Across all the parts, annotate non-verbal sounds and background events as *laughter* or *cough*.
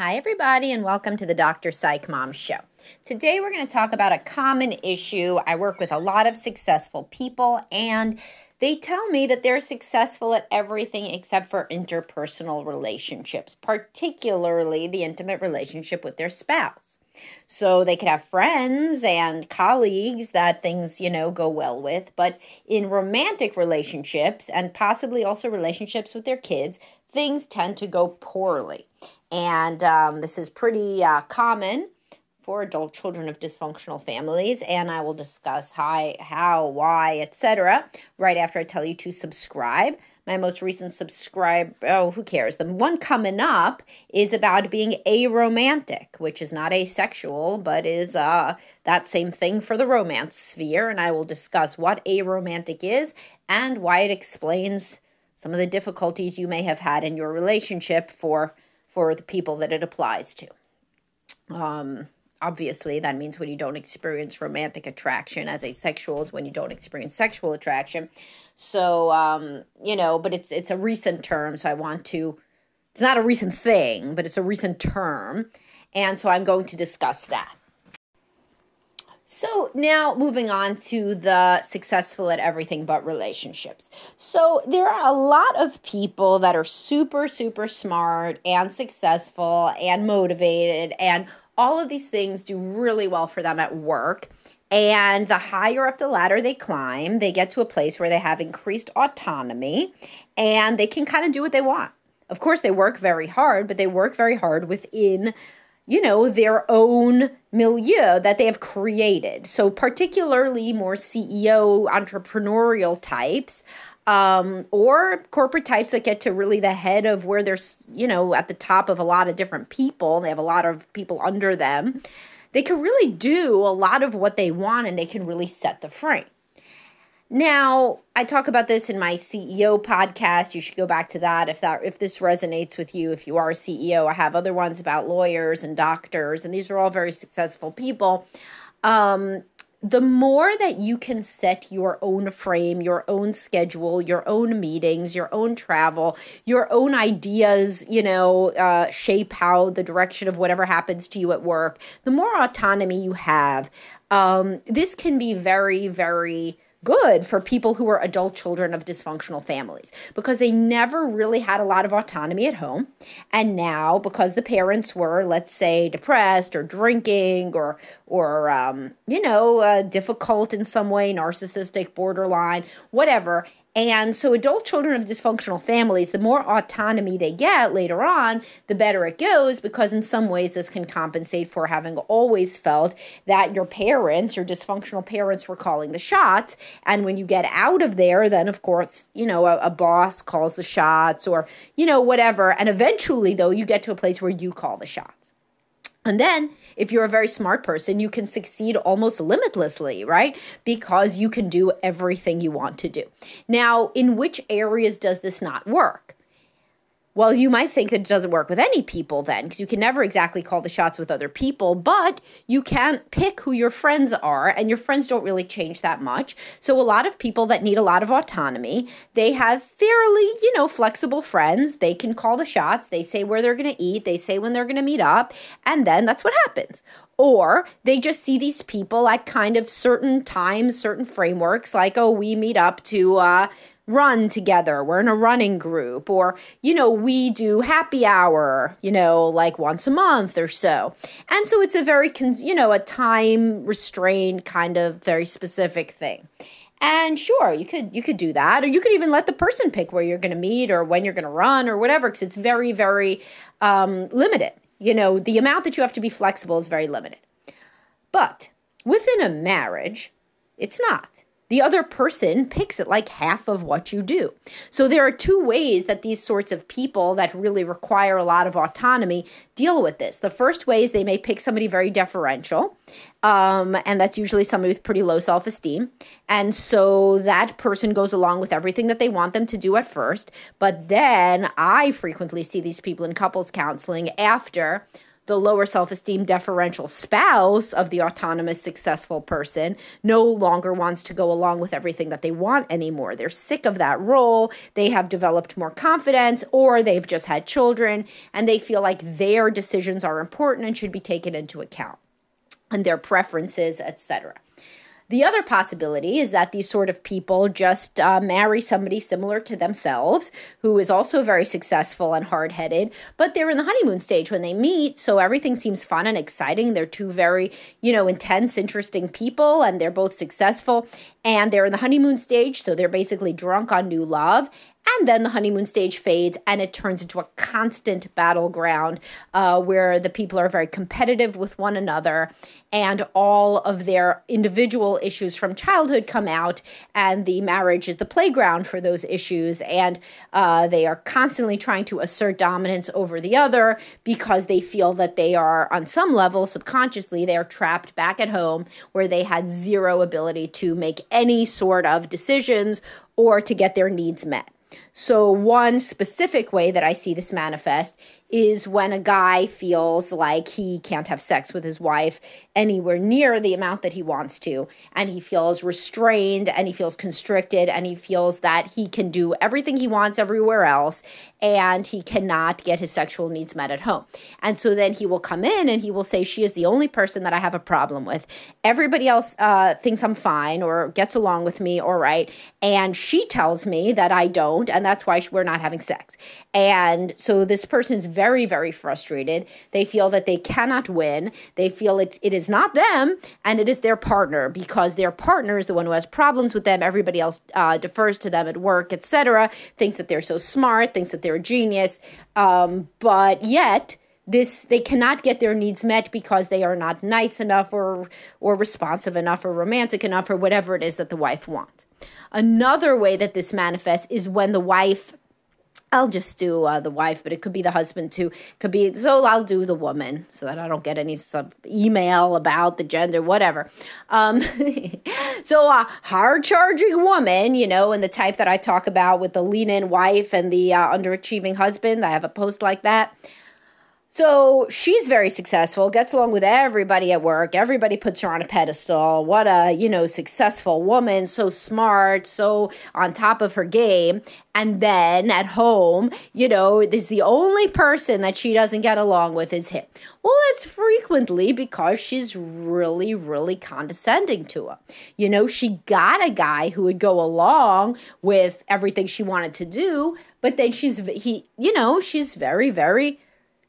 Hi, everybody, and welcome to the Dr. Psych Mom Show. Today, we're going to talk about a common issue. I work with a lot of successful people, and they tell me that they're successful at everything except for interpersonal relationships, particularly the intimate relationship with their spouse. So they could have friends and colleagues that things, you know, go well with, but in romantic relationships and possibly also relationships with their kids, things tend to go poorly. And um, this is pretty uh, common for adult children of dysfunctional families. And I will discuss how, how why, etc. right after I tell you to subscribe. My most recent subscribe, oh, who cares? The one coming up is about being aromantic, which is not asexual, but is uh, that same thing for the romance sphere. And I will discuss what aromantic is and why it explains some of the difficulties you may have had in your relationship for for the people that it applies to. Um, obviously, that means when you don't experience romantic attraction as asexual is when you don't experience sexual attraction. So, um, you know, but it's it's a recent term, so I want to. It's not a recent thing, but it's a recent term, and so I'm going to discuss that. So now moving on to the successful at everything but relationships. So there are a lot of people that are super, super smart and successful and motivated, and all of these things do really well for them at work. And the higher up the ladder they climb, they get to a place where they have increased autonomy and they can kind of do what they want. Of course, they work very hard, but they work very hard within you know, their own milieu that they have created. So, particularly more CEO entrepreneurial types. Um, or corporate types that get to really the head of where there's, you know, at the top of a lot of different people. They have a lot of people under them. They can really do a lot of what they want and they can really set the frame. Now, I talk about this in my CEO podcast. You should go back to that if that if this resonates with you. If you are a CEO, I have other ones about lawyers and doctors, and these are all very successful people. Um, the more that you can set your own frame, your own schedule, your own meetings, your own travel, your own ideas, you know, uh, shape how the direction of whatever happens to you at work, the more autonomy you have. Um, this can be very, very good for people who are adult children of dysfunctional families because they never really had a lot of autonomy at home. And now, because the parents were, let's say, depressed or drinking or, or um, you know, uh, difficult in some way, narcissistic, borderline, whatever, and so, adult children of dysfunctional families, the more autonomy they get later on, the better it goes, because in some ways, this can compensate for having always felt that your parents, your dysfunctional parents, were calling the shots. And when you get out of there, then of course, you know, a, a boss calls the shots or, you know, whatever. And eventually, though, you get to a place where you call the shots. And then, if you're a very smart person, you can succeed almost limitlessly, right? Because you can do everything you want to do. Now, in which areas does this not work? Well, you might think that it doesn't work with any people then, because you can never exactly call the shots with other people, but you can't pick who your friends are, and your friends don't really change that much. So, a lot of people that need a lot of autonomy, they have fairly, you know, flexible friends. They can call the shots, they say where they're going to eat, they say when they're going to meet up, and then that's what happens or they just see these people at kind of certain times, certain frameworks, like, oh, we meet up to, uh, run together. We're in a running group, or, you know, we do happy hour, you know, like once a month or so. And so it's a very, you know, a time restrained kind of very specific thing. And sure, you could you could do that, or you could even let the person pick where you're going to meet or when you're going to run or whatever, because it's very very um, limited. You know, the amount that you have to be flexible is very limited. But within a marriage, it's not the other person picks it like half of what you do. So there are two ways that these sorts of people that really require a lot of autonomy deal with this. The first way is they may pick somebody very deferential, um, and that's usually somebody with pretty low self esteem. And so that person goes along with everything that they want them to do at first. But then I frequently see these people in couples counseling after the lower self esteem deferential spouse of the autonomous successful person no longer wants to go along with everything that they want anymore. They're sick of that role. They have developed more confidence or they've just had children and they feel like their decisions are important and should be taken into account and their preferences, etc. The other possibility is that these sort of people just uh, marry somebody similar to themselves who is also very successful and hard headed, but they're in the honeymoon stage when they meet. So everything seems fun and exciting. They're two very, you know, intense, interesting people, and they're both successful. And they're in the honeymoon stage. So they're basically drunk on new love. And then the honeymoon stage fades and it turns into a constant battleground uh, where the people are very competitive with one another and all of their individual issues from childhood come out, and the marriage is the playground for those issues. And uh, they are constantly trying to assert dominance over the other because they feel that they are, on some level, subconsciously, they are trapped back at home where they had zero ability to make any sort of decisions or to get their needs met. So, one specific way that I see this manifest is when a guy feels like he can't have sex with his wife anywhere near the amount that he wants to, and he feels restrained and he feels constricted and he feels that he can do everything he wants everywhere else and he cannot get his sexual needs met at home. And so then he will come in and he will say, She is the only person that I have a problem with. Everybody else uh, thinks I'm fine or gets along with me, all right. And she tells me that I don't, and that's why we're not having sex. And so this person is very, very frustrated. They feel that they cannot win. They feel it, it is not them and it is their partner because their partner is the one who has problems with them. Everybody else uh, defers to them at work, etc. Thinks that they're so smart, thinks that they're a genius. Um, but yet, this they cannot get their needs met because they are not nice enough or or responsive enough or romantic enough or whatever it is that the wife wants. Another way that this manifests is when the wife I'll just do uh, the wife, but it could be the husband too. Could be so. I'll do the woman so that I don't get any sub email about the gender, whatever. Um, *laughs* so a hard charging woman, you know, and the type that I talk about with the lean in wife and the uh, underachieving husband. I have a post like that. So she's very successful, gets along with everybody at work. Everybody puts her on a pedestal. What a, you know, successful woman, so smart, so on top of her game. And then at home, you know, is the only person that she doesn't get along with is him. Well, it's frequently because she's really, really condescending to him. You know, she got a guy who would go along with everything she wanted to do, but then she's, he, you know, she's very, very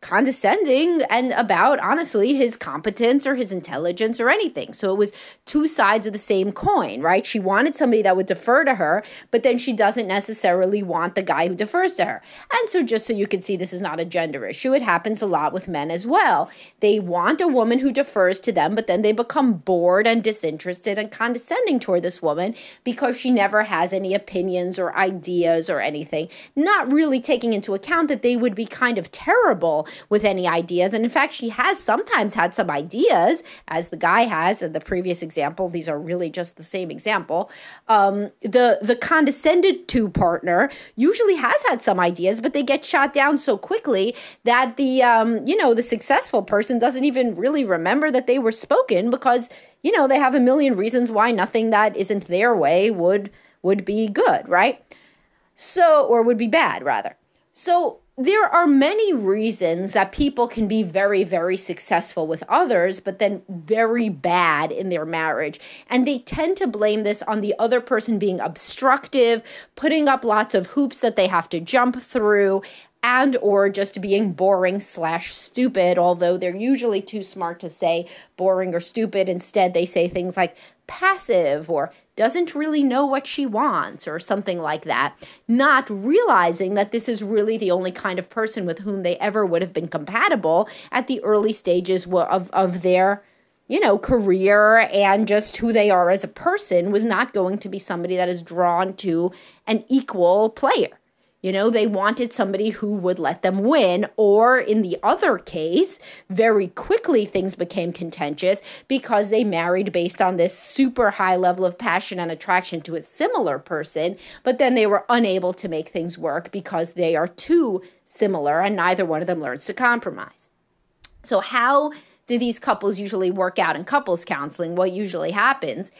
condescending and about honestly his competence or his intelligence or anything. So it was two sides of the same coin, right? She wanted somebody that would defer to her, but then she doesn't necessarily want the guy who defers to her. And so just so you can see this is not a gender issue, it happens a lot with men as well. They want a woman who defers to them, but then they become bored and disinterested and condescending toward this woman because she never has any opinions or ideas or anything, not really taking into account that they would be kind of terrible with any ideas. And in fact, she has sometimes had some ideas, as the guy has in the previous example. These are really just the same example. Um, the the condescended to partner usually has had some ideas, but they get shot down so quickly that the um, you know the successful person doesn't even really remember that they were spoken because you know they have a million reasons why nothing that isn't their way would would be good, right? So or would be bad rather. So there are many reasons that people can be very, very successful with others, but then very bad in their marriage. And they tend to blame this on the other person being obstructive, putting up lots of hoops that they have to jump through, and or just being boring slash stupid although they're usually too smart to say boring or stupid instead they say things like passive or doesn't really know what she wants or something like that, not realizing that this is really the only kind of person with whom they ever would have been compatible at the early stages of, of their you know, career and just who they are as a person was not going to be somebody that is drawn to an equal player. You know, they wanted somebody who would let them win. Or in the other case, very quickly things became contentious because they married based on this super high level of passion and attraction to a similar person. But then they were unable to make things work because they are too similar and neither one of them learns to compromise. So, how do these couples usually work out in couples counseling? What usually happens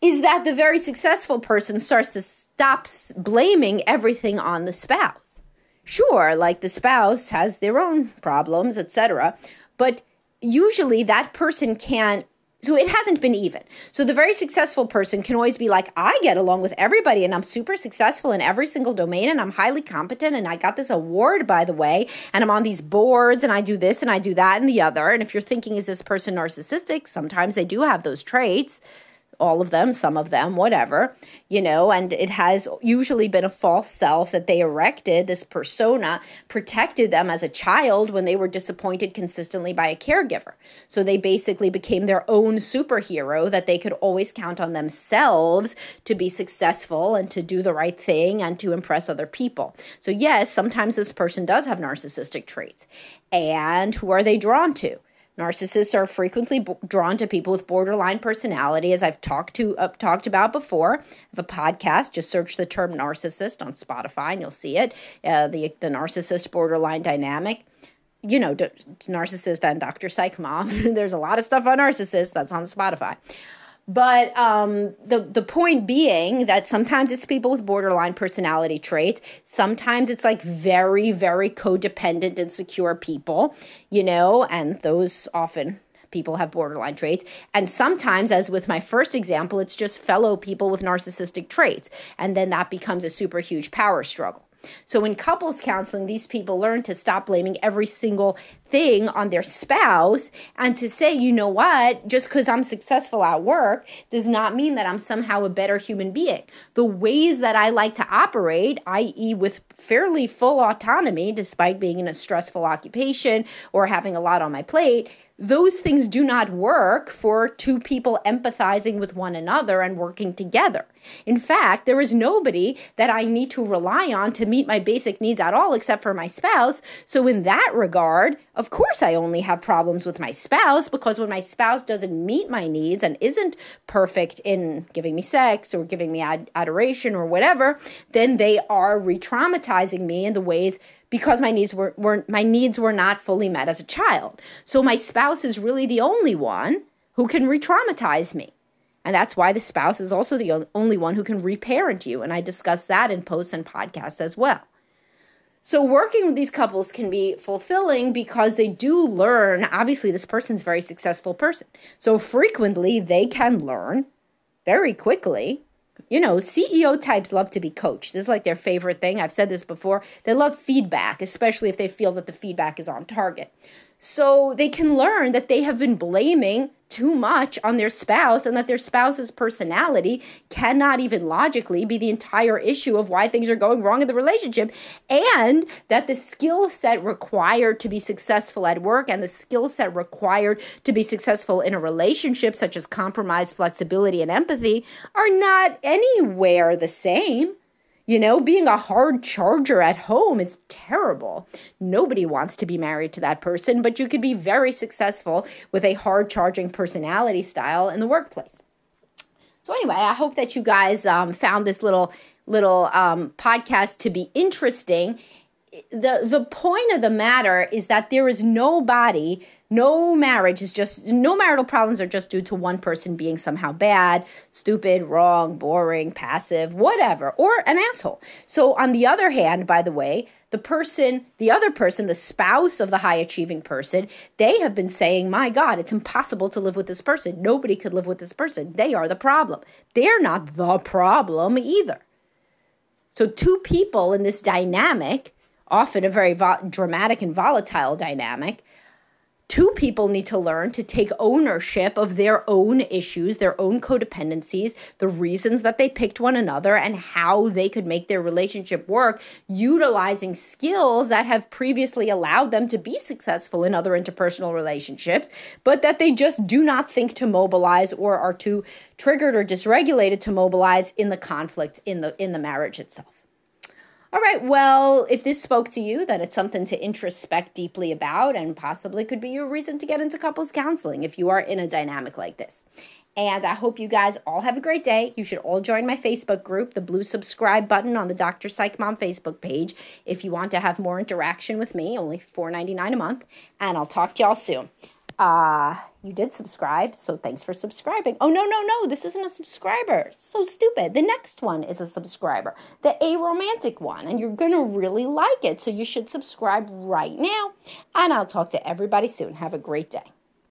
is that the very successful person starts to stop blaming everything on the spouse. Sure, like the spouse has their own problems, etc. But usually that person can't so it hasn't been even. So the very successful person can always be like, I get along with everybody and I'm super successful in every single domain and I'm highly competent and I got this award, by the way, and I'm on these boards and I do this and I do that and the other. And if you're thinking, is this person narcissistic? Sometimes they do have those traits all of them, some of them, whatever, you know, and it has usually been a false self that they erected. This persona protected them as a child when they were disappointed consistently by a caregiver. So they basically became their own superhero that they could always count on themselves to be successful and to do the right thing and to impress other people. So, yes, sometimes this person does have narcissistic traits. And who are they drawn to? Narcissists are frequently b- drawn to people with borderline personality, as I've talked to uh, talked about before. I have a podcast. Just search the term narcissist on Spotify, and you'll see it. Uh, the the narcissist borderline dynamic. You know, d- narcissist and Dr. Psych Mom. *laughs* There's a lot of stuff on narcissists that's on Spotify. But um, the the point being that sometimes it's people with borderline personality traits. Sometimes it's like very very codependent, and secure people, you know, and those often people have borderline traits. And sometimes, as with my first example, it's just fellow people with narcissistic traits, and then that becomes a super huge power struggle. So, in couples counseling, these people learn to stop blaming every single thing on their spouse and to say, you know what, just because I'm successful at work does not mean that I'm somehow a better human being. The ways that I like to operate, i.e., with fairly full autonomy, despite being in a stressful occupation or having a lot on my plate, those things do not work for two people empathizing with one another and working together. In fact, there is nobody that I need to rely on to meet my basic needs at all except for my spouse. So, in that regard, of course, I only have problems with my spouse because when my spouse doesn't meet my needs and isn't perfect in giving me sex or giving me ad- adoration or whatever, then they are re traumatizing me in the ways because my needs were, were my needs were not fully met as a child. So my spouse is really the only one who can re-traumatize me. And that's why the spouse is also the only one who can reparent you. And I discuss that in posts and podcasts as well. So, working with these couples can be fulfilling because they do learn. Obviously, this person's very successful person. So, frequently, they can learn very quickly you know, CEO types love to be coached. This is like their favorite thing. I've said this before. They love feedback, especially if they feel that the feedback is on target. So they can learn that they have been blaming too much on their spouse and that their spouse's personality cannot even logically be the entire issue of why things are going wrong in the relationship and that the skill set required to be successful at work and the skill set required to be successful in a relationship such as compromise flexibility and empathy are not anywhere the same you know, being a hard charger at home is terrible. Nobody wants to be married to that person, but you could be very successful with a hard charging personality style in the workplace. So anyway, I hope that you guys um, found this little little um, podcast to be interesting the the point of the matter is that there is nobody no marriage is just no marital problems are just due to one person being somehow bad stupid wrong boring passive whatever or an asshole. So on the other hand by the way the person the other person the spouse of the high achieving person they have been saying my god it's impossible to live with this person. Nobody could live with this person. They are the problem. They're not the problem either. So two people in this dynamic often a very vo- dramatic and volatile dynamic. Two people need to learn to take ownership of their own issues, their own codependencies, the reasons that they picked one another, and how they could make their relationship work, utilizing skills that have previously allowed them to be successful in other interpersonal relationships, but that they just do not think to mobilize or are too triggered or dysregulated to mobilize in the conflict in the in the marriage itself. All right, well, if this spoke to you, then it's something to introspect deeply about and possibly could be your reason to get into couples counseling if you are in a dynamic like this. And I hope you guys all have a great day. You should all join my Facebook group, the blue subscribe button on the Dr. Psych Mom Facebook page, if you want to have more interaction with me, only $4.99 a month. And I'll talk to y'all soon. Uh, you did subscribe, so thanks for subscribing. Oh, no, no, no, this isn't a subscriber. So stupid. The next one is a subscriber, the aromantic one, and you're going to really like it. So you should subscribe right now. And I'll talk to everybody soon. Have a great day.